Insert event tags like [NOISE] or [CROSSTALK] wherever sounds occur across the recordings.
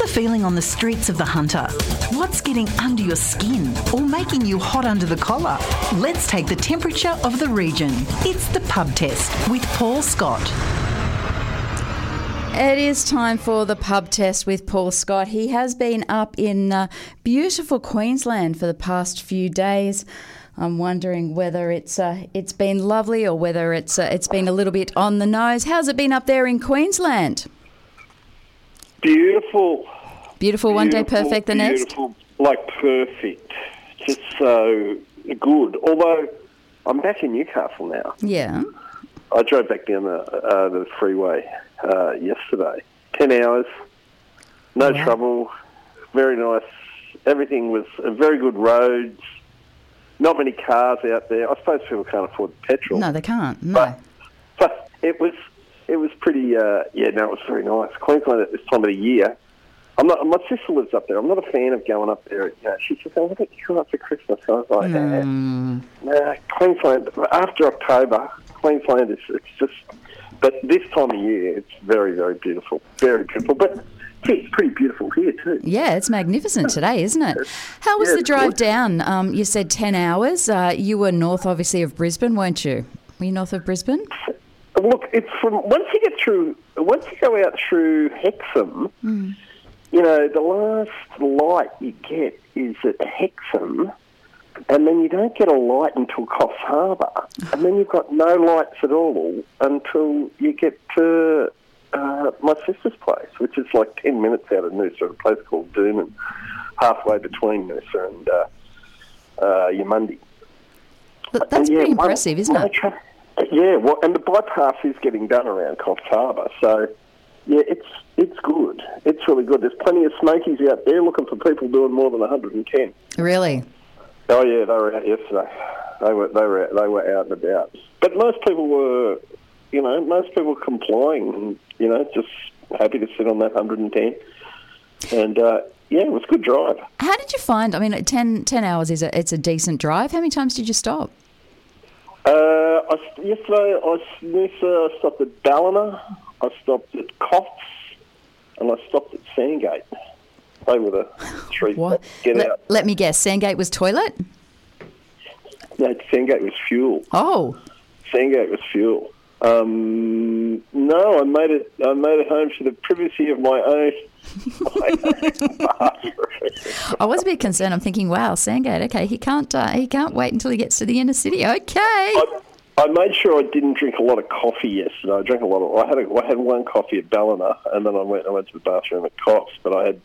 the feeling on the streets of the Hunter? What's getting under your skin or making you hot under the collar? Let's take the temperature of the region. It's the pub test with Paul Scott. It is time for the pub test with Paul Scott. He has been up in uh, beautiful Queensland for the past few days. I'm wondering whether it's uh, it's been lovely or whether it's uh, it's been a little bit on the nose. How's it been up there in Queensland? Beautiful. Beautiful, one day perfect the next. Like perfect. Just so good. Although I'm back in Newcastle now. Yeah. I drove back down the, uh, the freeway uh, yesterday. Ten hours, no Wow. trouble, very nice. Everything was uh, very good roads. Not many cars out there. I suppose people can't afford petrol. No, they can't. No. But, but it was it was pretty. Uh, yeah, no, it was very nice. Queensland at this time of the year. I'm not. My sister lives up there. I'm not a fan of going up there. You know, she says, "Oh, look at you up for Christmas." I was like, Mm. nah, Queensland after October, Queensland is it's just. But this time of year, it's very, very beautiful. Very beautiful. But it's pretty beautiful here too. Yeah, it's magnificent [LAUGHS] today, isn't it? How was yeah, the drive down? Um, you said 10 hours. Uh, you were north, obviously, of Brisbane, weren't you? Were you north of Brisbane? Look, it's from once you get through, once you go out through Hexham, you know, the last light you get is at Hexham, and then you don't get a light until Coffs Harbour, [SIGHS] and then you've got no lights at all until you get to uh, my sister's place, which is like 10 minutes out of Noosa, a place called Doonan, halfway between Noosa and uh, uh, Eumundi. Th- That's And, yeah, pretty one- impressive, isn't it? tra- yeah, well, and the bypass is getting done around Coffs Harbour, so yeah, it's it's good. It's really good. There's plenty of smokies out there looking for people doing more than 110. Really? Oh yeah, they were out yesterday. They were they were they were out and about. But most people were, you know, most people complying. You know, just happy to sit on that 110. And uh, yeah, it was a good drive. How did you find? I mean, 10, 10 hours is a it's a decent drive. How many times did you stop? Uh, I, yesterday I, s- Noosa, I stopped at Ballina, I stopped at Coffs, and I stopped at Sandgate. They were the three. What? Get let, out. let me guess. Sandgate was toilet. No, Sandgate was fuel. Oh, Sandgate was fuel. Um, no, I made it. I made it home to the privacy of my own. My own bathroom. I was a bit concerned. I'm thinking, wow, Sandgate. Okay, he can't uh, he can't wait until he gets to the inner city. Okay. I, I made sure I didn't drink a lot of coffee yesterday. I drank a lot of. I had a, I had one coffee at Ballina, and then I went I went to the bathroom at Coffs. But I had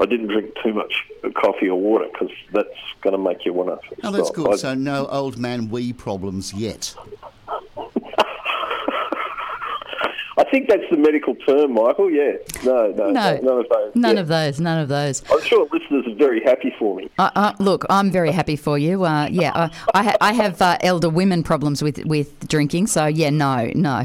I didn't drink too much coffee or water because that's going to make you want to. Oh, that's good. I- So no old man wee problems yet. I think that's the medical term, Michael. Yeah, no, no, No, none of those. None Yeah. of those. None of those. I'm sure listeners are very happy for me. Uh, uh, look, I'm very happy for you. Uh, yeah, uh, I, ha- I have uh, elder women problems with, with drinking, so yeah, no, no,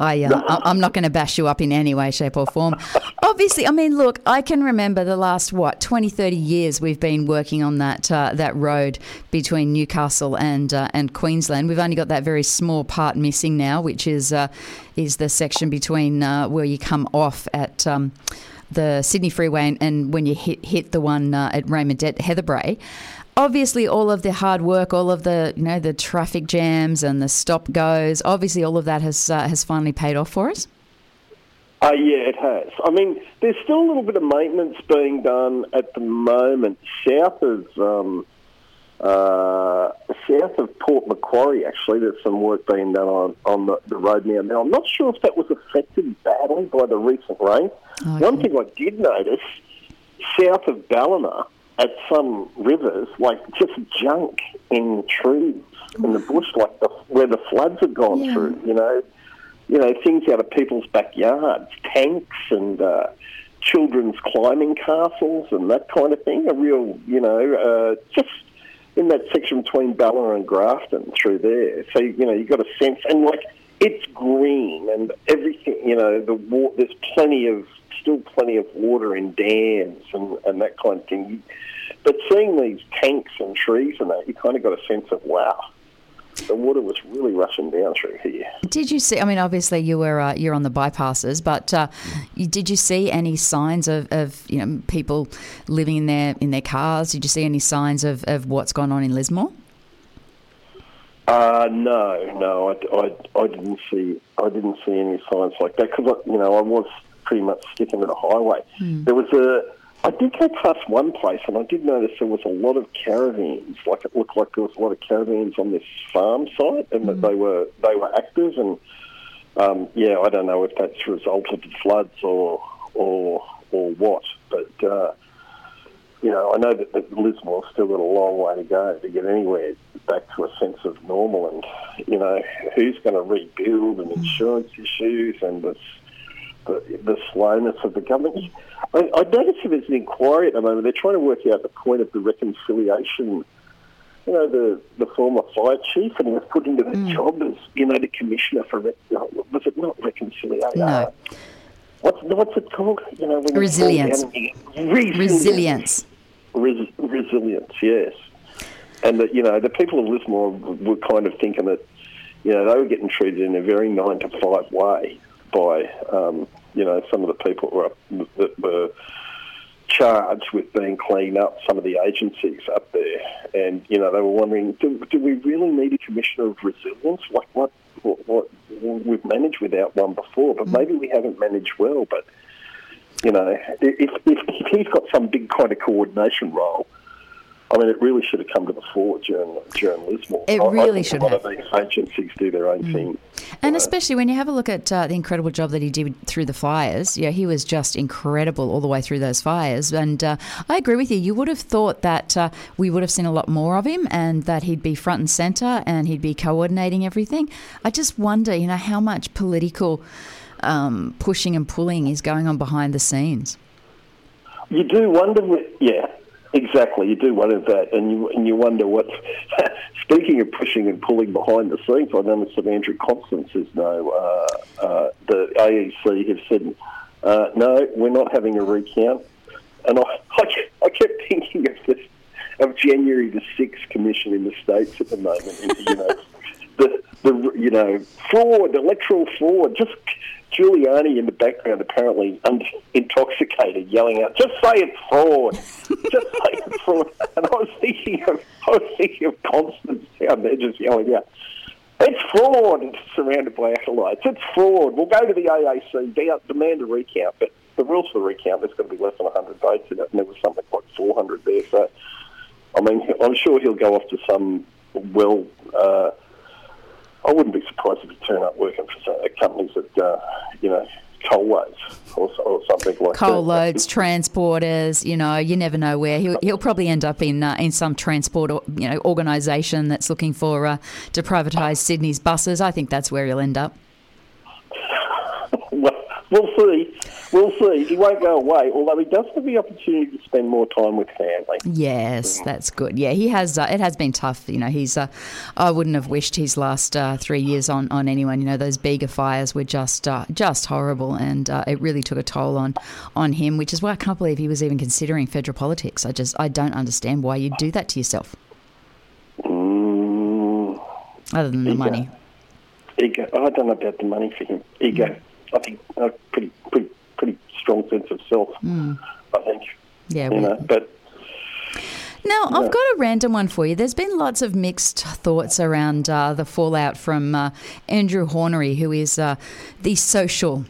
I, uh, I I'm not going to bash you up in any way, shape, or form. [LAUGHS] Obviously, I mean, look, I can remember the last what 20, 30 years we've been working on that uh, that road between Newcastle and uh, and Queensland. We've only got that very small part missing now, which is uh, is the section between uh, where you come off at. Um, the Sydney Freeway and, and when you hit hit the one uh, at Raymond at Heatherbrae, obviously all of the hard work, all of the you know the traffic jams and the stop goes, obviously all of that has uh, has finally paid off for us. Uh, yeah, it has. I mean, there's still a little bit of maintenance being done at the moment south of um, uh, south of Port Macquarie. Actually, there's some work being done on on the, the road now. Now, I'm not sure if that was affected badly by the recent rain. One thing I did notice south of Ballina at some rivers, like just junk in trees in the bush, like the, where the floods have gone Yeah. through. You know, you know, things out of people's backyards, tanks and uh, children's climbing castles and that kind of thing. A real, you know, uh, just in that section between Ballina and Grafton through there. So, you know, you've got a sense, and like, it's green and everything, you know, the wa- there's plenty of, still plenty of water in dams and, and that kind of thing. But seeing these tanks and trees and that, you kind of got a sense of, wow, the water was really rushing down through here. Did you see? I mean, obviously you were uh, you're on the bypasses, but uh, you, did you see any signs of, of you know people living in their in their cars? Did you see any signs of, of what's gone on in Lismore? Uh, no, no, I, I, I didn't see I didn't see any signs like that because you know I was pretty much sticking to the highway. There was a I did go past one place and I did notice there was a lot of caravans. Like it looked like there was a lot of caravans on this farm site and that they were they were active and um, yeah, I don't know if that's a result of the floods or or or what, but. Uh, you know, I know that, that Lismore's still got a long way to go to get anywhere back to a sense of normal. And, you know, who's going to rebuild and insurance issues and the, the, the slowness of the government? I, I notice that there's an inquiry at the moment. They're trying to work out the point of the reconciliation. You know, the, the former fire chief, and he was put into the job as, you know, the commissioner for, rec- was it not reconciliation? No. What's, what's it called? You know, Resilience. you- Resilience. Resilience. Res- resilience, yes. And that you know the people of Lismore were kind of thinking that you know they were getting treated in a very nine to five way by um, you know some of the people were, that were charged with being cleaning up some of the agencies up there, and you know they were wondering, do, do we really need a commissioner of resilience? Like what, what, what we've managed without one before, but mm. maybe we haven't managed well, but you know, if, if, if he's got some big kind of coordination role, I mean, it really should have come to the fore during, during Lismore. It I- I really think should a lot have. of these agencies do their own thing. And especially when you have a look at uh, the incredible job that he did through the fires. Yeah, he was just incredible all the way through those fires. And uh, I agree with you. You would have thought that uh, we would have seen a lot more of him and that he'd be front and centre and he'd be coordinating everything. I just wonder, you know, how much political um, pushing and pulling is going on behind the scenes. You do wonder, yeah, exactly. You do wonder that, and you and you wonder what. [LAUGHS] speaking of pushing and pulling behind the scenes, I noticed that Andrew Constance is no. Uh, uh, the AEC have said, uh, no, we're not having a recount, and I, I, kept, I kept thinking of this of January the sixth commission in the states at the moment. and, you know, [LAUGHS] the the you know fraud, electoral fraud, just. Giuliani in the background, apparently un- intoxicated, yelling out, "Just say it's fraud! [LAUGHS] just say it's fraud!" And I was thinking of, I was thinking of Constance down there, just yelling out, "It's fraud!" And surrounded by acolytes, "It's fraud!" We'll go to the AEC, de- demand a recount, but the rules for the recount, there's going to be less than 100 votes in it, and there was something like 400 there. So, I mean, I'm sure he'll go off to some well. Uh, I wouldn't be surprised if he turned up working for companies that, uh, you know, Coalways or, or something like Coal that. loads, transporters, you know, you never know where. He'll, he'll probably end up in uh, in some transport, or, you know, organisation that's looking for uh, to privatise Sydney's buses. I think that's where he'll end up. Well, see. We'll see. He won't go away, although he does have the opportunity to spend more time with family. Yes, that's good. Yeah, he has. Uh, it has been tough. You know, he's. Uh, I wouldn't have wished his last uh, three years on, on anyone. You know, those Bega fires were just uh, just horrible, and uh, it really took a toll on on him. Which is why I can't believe he was even considering federal politics. I just I don't understand why you'd do that to yourself, Mm, other than the Ego. money. ego. I don't know about the money for him. Ego. I think a pretty, pretty, pretty strong sense of self. I think. Yeah, You know, but Now, I've got a random one for you. There's been lots of mixed thoughts around uh, the fallout from uh, Andrew Hornery, who is uh, the social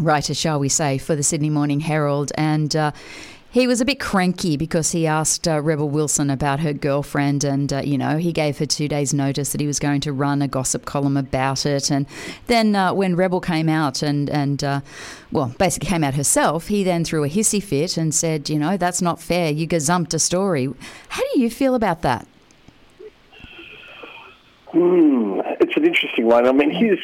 writer, shall we say, for the Sydney Morning Herald. And uh, he was a bit cranky because he asked uh, Rebel Wilson about her girlfriend, and uh, you know he gave her two days' notice that he was going to run a gossip column about it. And then uh, when Rebel came out and and uh, well, basically came out herself, he then threw a hissy fit and said, you know, that's not fair. You gazumped a story. How do you feel about that? Hmm, it's an interesting one. I mean, his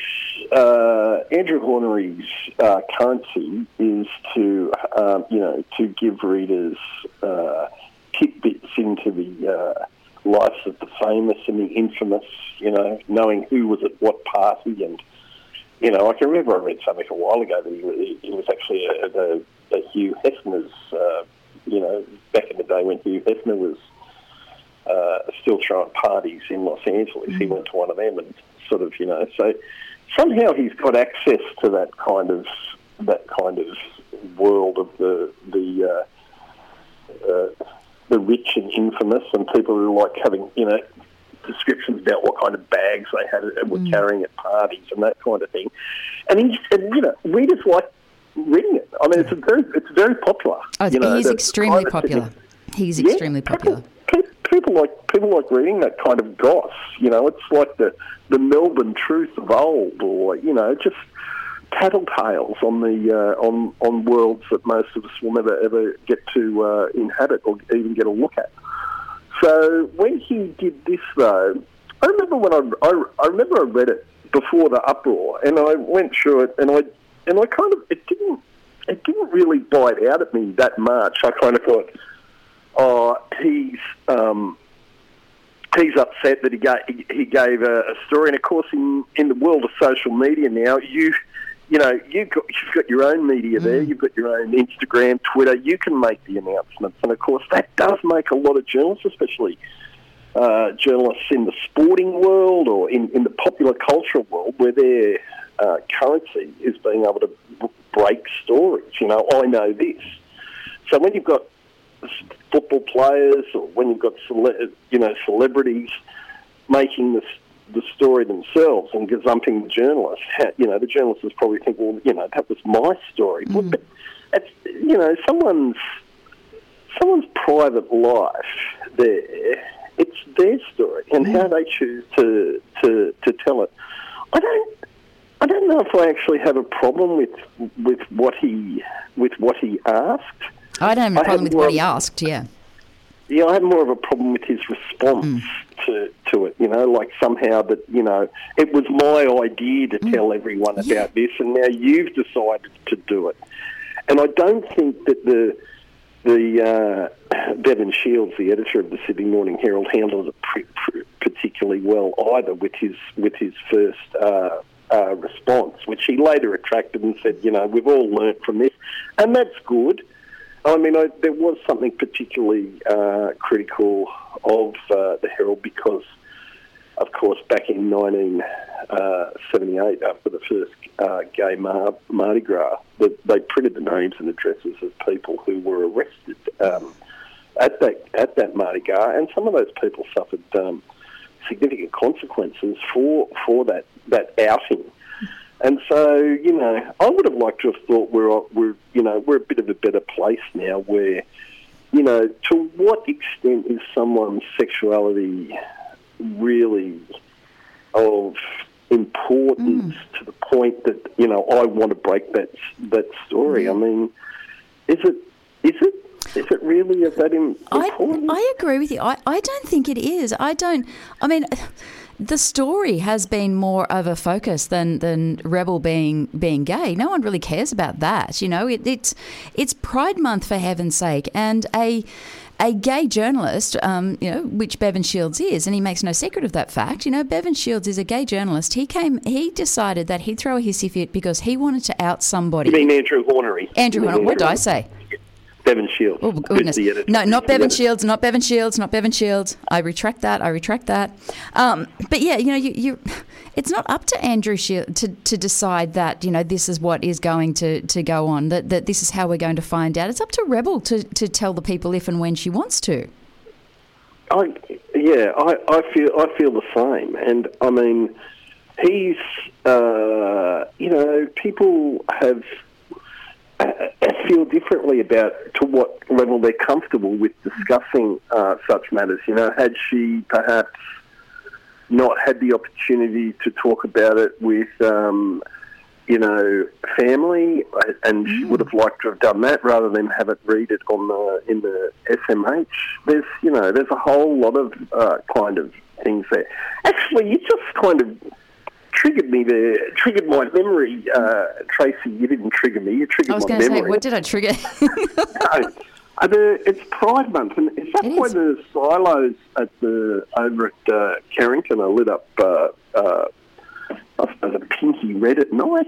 uh, Andrew Hornery's uh, currency is to, um, you know, to give readers uh, tidbits into the uh, lives of the famous and the infamous. You know, knowing who was at what party, and you know, I can remember I read something a while ago that he, was- actually a, a, a Hugh Hefner's. Uh, you know, back in the day when Hugh Hefner was uh, still throwing parties in Los Angeles. He went to one of them and sort of, you know, so somehow he's got access to that kind of that kind of world of the the uh, uh, the rich and infamous, and people who like having, you know, descriptions about what kind of bags they had and were carrying at parties and that kind of thing. And, he, and you know, readers like reading it. I mean, it's a very it's very popular. Oh, you know, he's extremely popular. thing- He's yeah, extremely popular. People, pe- people like people like reading that kind of goss. You know, it's like the the Melbourne truth of old, or you know, just tattletales on the uh, on on worlds that most of us will never ever get to uh, inhabit or even get a look at. So when he did this, though, I remember when I, I, I remember I read it before the uproar, and I went through it, and I and I kind of it didn't it didn't really bite out at me that much. I kind of thought, oh, he's um, he's upset that he gave he, gave a, a story, and of course, in in the world of social media now, you. You know, you've got, you've got your own media there. You've got your own Instagram, Twitter. You can make the announcements, and of course, that does make a lot of journalists, especially uh, journalists in the sporting world or in, in the popular cultural world where their uh, currency is being able to b- break stories. You know, I know this. So when you've got football players or when you've got cele- you know celebrities making this the story themselves and gazumping the journalists, you know, the journalists is probably think, well, you know, that was my story. Well, mm. but it's, you know, someone's someone's private life there, it's their story and how mm. they choose to, to, to tell it. I don't I don't know if I actually have a problem with with what he with what he asked. I don't have a I problem with what he asked. Yeah. Yeah, I have more of a problem with his response Mm. to, to it. You know, like somehow that you know it was my idea to Mm. tell everyone about this, and now you've decided to do it. And I don't think that the the uh, Bevan Shields, the editor of the Sydney Morning Herald, handled it pre- pre- particularly well either with his with his first. Uh, uh, response, which he later retracted and said, you know, we've all learnt from this, and that's good. I mean, I, there was something particularly uh, critical of uh, the Herald because, of course, back in 1978, after the first uh, gay Mar- Mardi Gras, the, they printed the names and addresses of people who were arrested um, at that at that Mardi Gras, and some of those people suffered um, significant consequences for for that that outing. And so, you know, I would have liked to have thought we're uh, we're you know we're a bit of a better place now, where you know to what extent is someone's sexuality really of importance mm. to the point that you know I want to break that that story. I mm. mean, is it is it is it really of that im- I. I agree with you. I, I don't think it is. I don't. I mean, the story has been more of a focus than, than Rebel being being gay. No one really cares about that. You know, it, it's it's Pride Month for heaven's sake, and a a gay journalist, um, you know, which Bevan Shields is, and he makes no secret of that fact. You know, Bevan Shields is a gay journalist. He came. He decided that he'd throw a hissy fit because he wanted to out somebody. you mean Andrew Hornery? Andrew, You mean Horner- what did I say? Bevan Shields. Oh goodness! No, not Bevan. Shields. Not Bevan Shields. Not Bevan Shields. I retract that. I retract that. Um, but yeah, you know, you, you, it's not up to Andrew Shield to, to decide that you know this is what is going to, to go on. That that this is how we're going to find out. It's up to Rebel to, to tell the people if and when she wants to. I, yeah, I, I feel I feel the same, and I mean, he's uh, you know people have feel differently about to what level they're comfortable with discussing uh, such matters. You know, had she perhaps not had the opportunity to talk about it with. Um, you know, family, and she would have liked to have done that rather than have it read it on the in the SMH. There's, you know, there's a whole lot of uh, kind of things there. Actually, you just kind of triggered me there, triggered my memory, uh, Tracy. You didn't trigger me. You triggered I was my going to say, memory. what did I trigger? No. Uh, the, it's Pride Month, and is that It why is. the silos at the over at uh, Carrington are lit up? Uh, uh, I suppose a pinky red at night.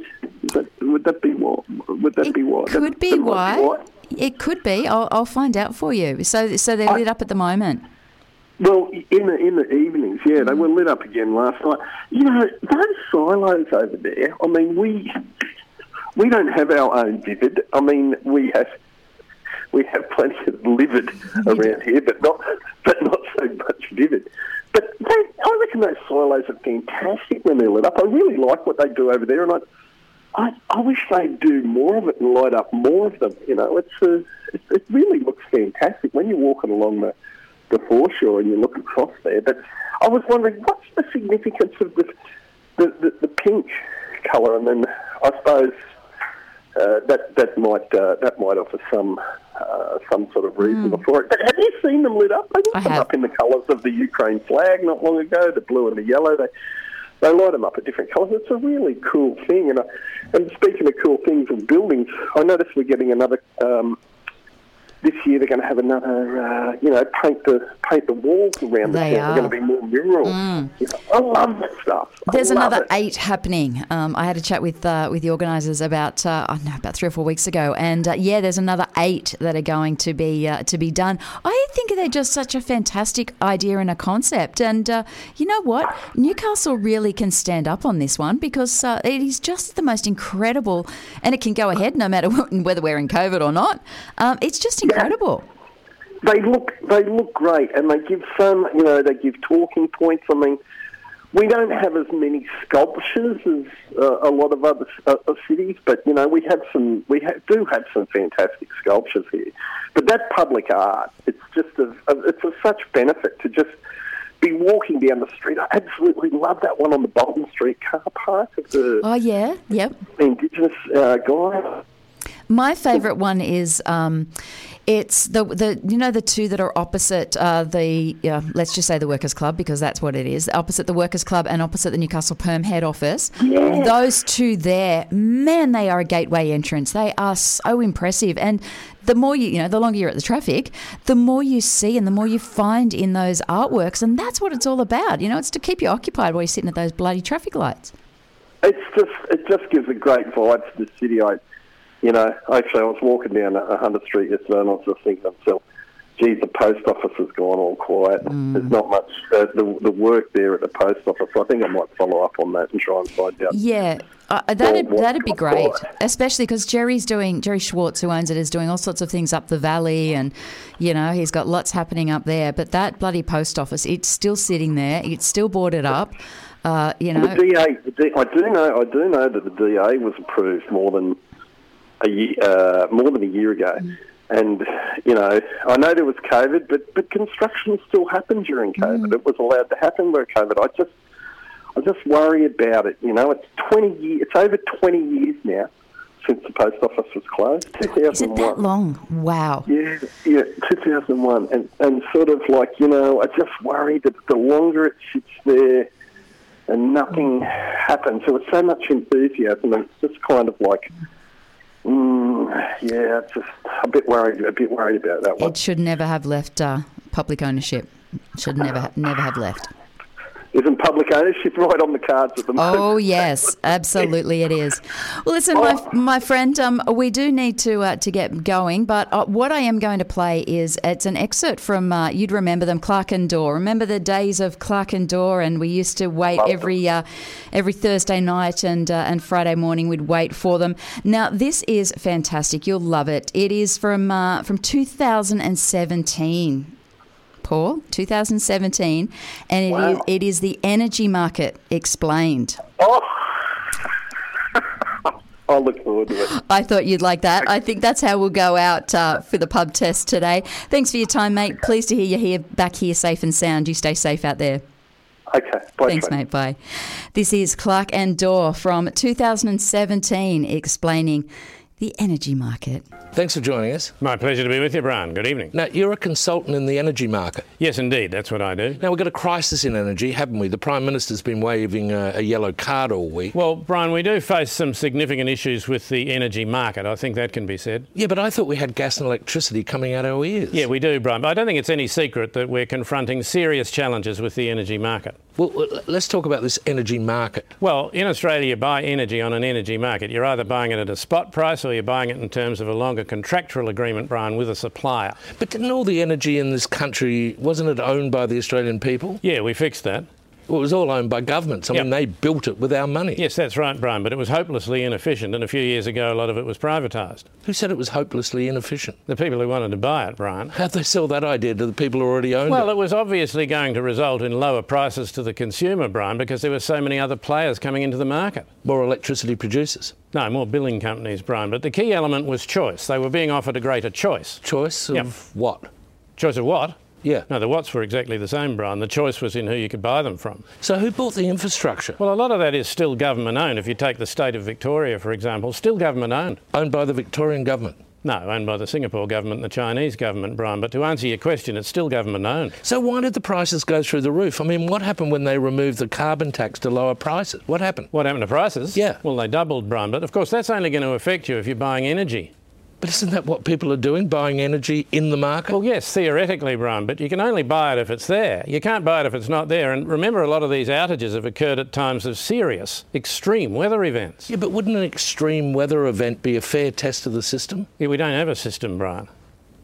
That, would that be what? Would that It be why? could That- be that why. It could be. I'll, I'll find out for you. So so they're I- lit up at the moment. Well, in the in the evenings, yeah, they were lit up again last night. You know, those silos over there. I mean, we we don't have our own vivid. I mean, we have we have plenty of livid around here, but not but not so much vivid. But they, I reckon those silos are fantastic when they're lit up. I really like what they do over there, and I I, I wish they'd do more of it and light up more of them. You know, it's a, it, it really looks fantastic when you're walking along the the foreshore and you look across there. But I was wondering, what's the significance of the the, the, the pink colour? And then I suppose uh, that that might uh, that might offer some uh, some sort of reason Mm. for it. But have you seen them lit up? They lit I them up in the colours of the Ukraine flag not long ago, the blue and the yellow. They they light them up at different colours. It's a really cool thing. And I, and speaking of cool things and buildings, I noticed we're getting another. Um, this year they're going to have another, uh, you know, paint the paint the walls around They the town. are. Mm. They're going to be more murals. You know, I love that stuff. There's another it. eight happening. Um, I had a chat with uh, with the organisers about uh, I don't know about three or four weeks ago, and uh, yeah, there's another eight that are going to be uh, to be done. I think they're just such a fantastic idea and a concept, and uh, you know what, Newcastle really can stand up on this one because uh, it is just the most incredible, and it can go ahead no matter what, [LAUGHS] whether we're in COVID or not. Um, it's just incredible. They look they look great, and they give some, you know, they give talking points. I mean, we don't have as many sculptures as uh, a lot of other uh, uh, cities, but you know, we have some, we ha- do have some fantastic sculptures here. But that public art, it's just a, a, it's of such benefit to just be walking down the street. I absolutely love that one on the Bolton Street car park of the Oh yeah, yep. Indigenous uh, guy. My favourite one is um, it's the the you know the two that are opposite uh, the uh, let's just say the Workers Club because that's what it is opposite the Workers Club and opposite the Newcastle Perm head office. Those two there, man, they are a gateway entrance. They are so impressive and. The more you, you know, the longer you're at the traffic, the more you see and the more you find in those artworks, and that's what it's all about. You know, it's to keep you occupied while you're sitting at those bloody traffic lights. It's just it just gives a great vibe to the city. I, you know, actually I was walking down a Hunter Street yesterday and I was just thinking to myself, geez, the post office has gone all quiet. Mm. There's not much uh, the the work there at the post office. I think I might follow up on that and try and find out. Yeah, uh, that'd that'd be great, especially because Jerry's doing Jerry Schwartz, who owns it, is doing all sorts of things up the valley, and you know he's got lots happening up there. But that bloody post office, it's still sitting there, it's still boarded up. Uh, you The DA, the D, I do know, I do know that the DA was approved more than a year, uh, more than a year ago, Mm. and you know, I know there was COVID, but but construction still happened during COVID. Mm. It was allowed to happen during COVID. I just, I just worry about it. You know, it's twenty years, it's over twenty years now since the post office was closed. Two is it that long? Wow. Yeah, yeah, 2001. And, and sort of like, you know, I just worry that the longer it sits there and nothing happens, there was so much enthusiasm, and it's just kind of like, mm, yeah, just a bit worried, a bit worried about that one. It should never have left uh, public ownership. Should never never have left. Isn't public ownership [LAUGHS] right on the cards at the moment? Oh yes, absolutely it is. Well, listen, my, my friend, um, we do need to uh, to get going, but uh, what I am going to play is it's an excerpt from uh, you'd remember them, Clarke and Dawe. Remember the days of Clarke and Dawe, and we used to wait every uh, every Thursday night and uh, and Friday morning. We'd wait for them. Now this is fantastic. You'll love it. It is from uh, from 2017. Paul, 2017, and it, Wow. is, it is the energy market explained. Oh. [LAUGHS] I look forward to it. I thought you'd like that. I think that's how we'll go out uh, for the pub test today. Thanks for your time, mate. Pleased to hear you here back here safe and sound. You stay safe out there. Okay, bye. Thanks, mate. Bye. This is Clarke and Dawe from 2017 explaining the energy market. Thanks for joining us. My pleasure to be with you, Brian. Good evening. Now, you're a consultant in the energy market. Yes, indeed, that's what I do. Now, we've got a crisis in energy, haven't we? The Prime Minister's been waving a, a yellow card all week. Well, Brian, we do face some significant issues with the energy market. I think that can be said. Yeah, but I thought we had gas and electricity coming out our ears. Yeah, we do, Brian. But I don't think it's any secret that we're confronting serious challenges with the energy market. Well, uh, let's talk about this energy market. Well, in Australia, you buy energy on an energy market. You're either buying it at a spot price or you're buying it in terms of a longer contractual agreement, Brian, with a supplier. But didn't all the energy in this country, wasn't it owned by the Australian people? Yeah, we fixed that. Well, it was all owned by governments. I Yep. mean, they built it with our money. Yes, that's right, Brian, but it was hopelessly inefficient, and a few years ago, a lot of it was privatised. Who said it was hopelessly inefficient? The people who wanted to buy it, Brian. How'd they sell that idea to the people who already owned Well, it? Well, it was obviously going to result in lower prices to the consumer, Brian, because there were so many other players coming into the market. More electricity producers. No, more billing companies, Brian. But the key element was choice. They were being offered a greater choice. Choice of Yep. what? Choice of what? Yeah. No, the watts were exactly the same, Brian. The choice was in who you could buy them from. So who bought the infrastructure? Well, a lot of that is still government owned. If you take the state of Victoria, for example, still government owned. Owned by the Victorian government. No, owned by the Singapore government and the Chinese government, Brian. But to answer your question, it's still government owned. So why did the prices go through the roof? I mean, what happened when they removed the carbon tax to lower prices? What happened? What happened to prices? Yeah. Well, they doubled, Brian. But of course, that's only going to affect you if you're buying energy. But isn't that what people are doing, buying energy in the market? Well, yes, theoretically, Brian, but you can only buy it if it's there. You can't buy it if it's not there. And remember, a lot of these outages have occurred at times of serious, extreme weather events. yeah, but wouldn't an extreme weather event be a fair test of the system? Yeah, we don't have a system, Brian.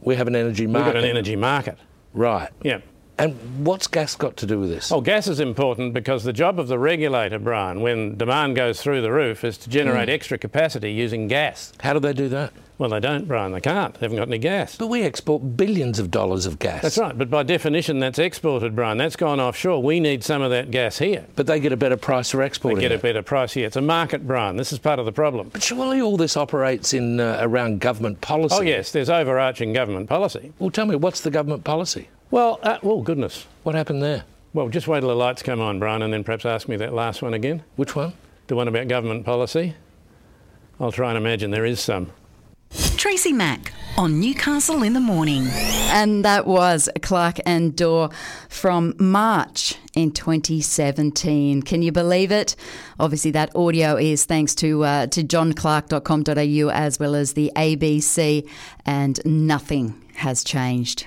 We have an energy market. We've got an energy market. Right. Yeah. And what's gas got to do with this? Oh, gas is important because the job of the regulator, Brian, when demand goes through the roof, is to generate extra capacity using gas. How do they do that? Well, they don't, Brian. They can't. They haven't got any gas. But we export billions of dollars of gas. That's right. But by definition, that's exported, Brian. That's gone offshore. We need some of that gas here. But they get a better price for exporting. They get a better price here. It's a market, Brian. This is part of the problem. But surely all this operates in uh, around government policy. Oh, yes, there's overarching government policy. Well, tell me, what's the government policy? Well, uh, oh, goodness. What happened there? Well, just wait till the lights come on, Brian, and then perhaps ask me that last one again. Which one? The one about government policy. I'll try and imagine there is some. Tracy Mack on Newcastle in the morning. And that was Clarke and Dawe from March in 2017. Can you believe it? Obviously, that audio is thanks to uh, to johnclark.com.au as well as the ABC, and nothing has changed.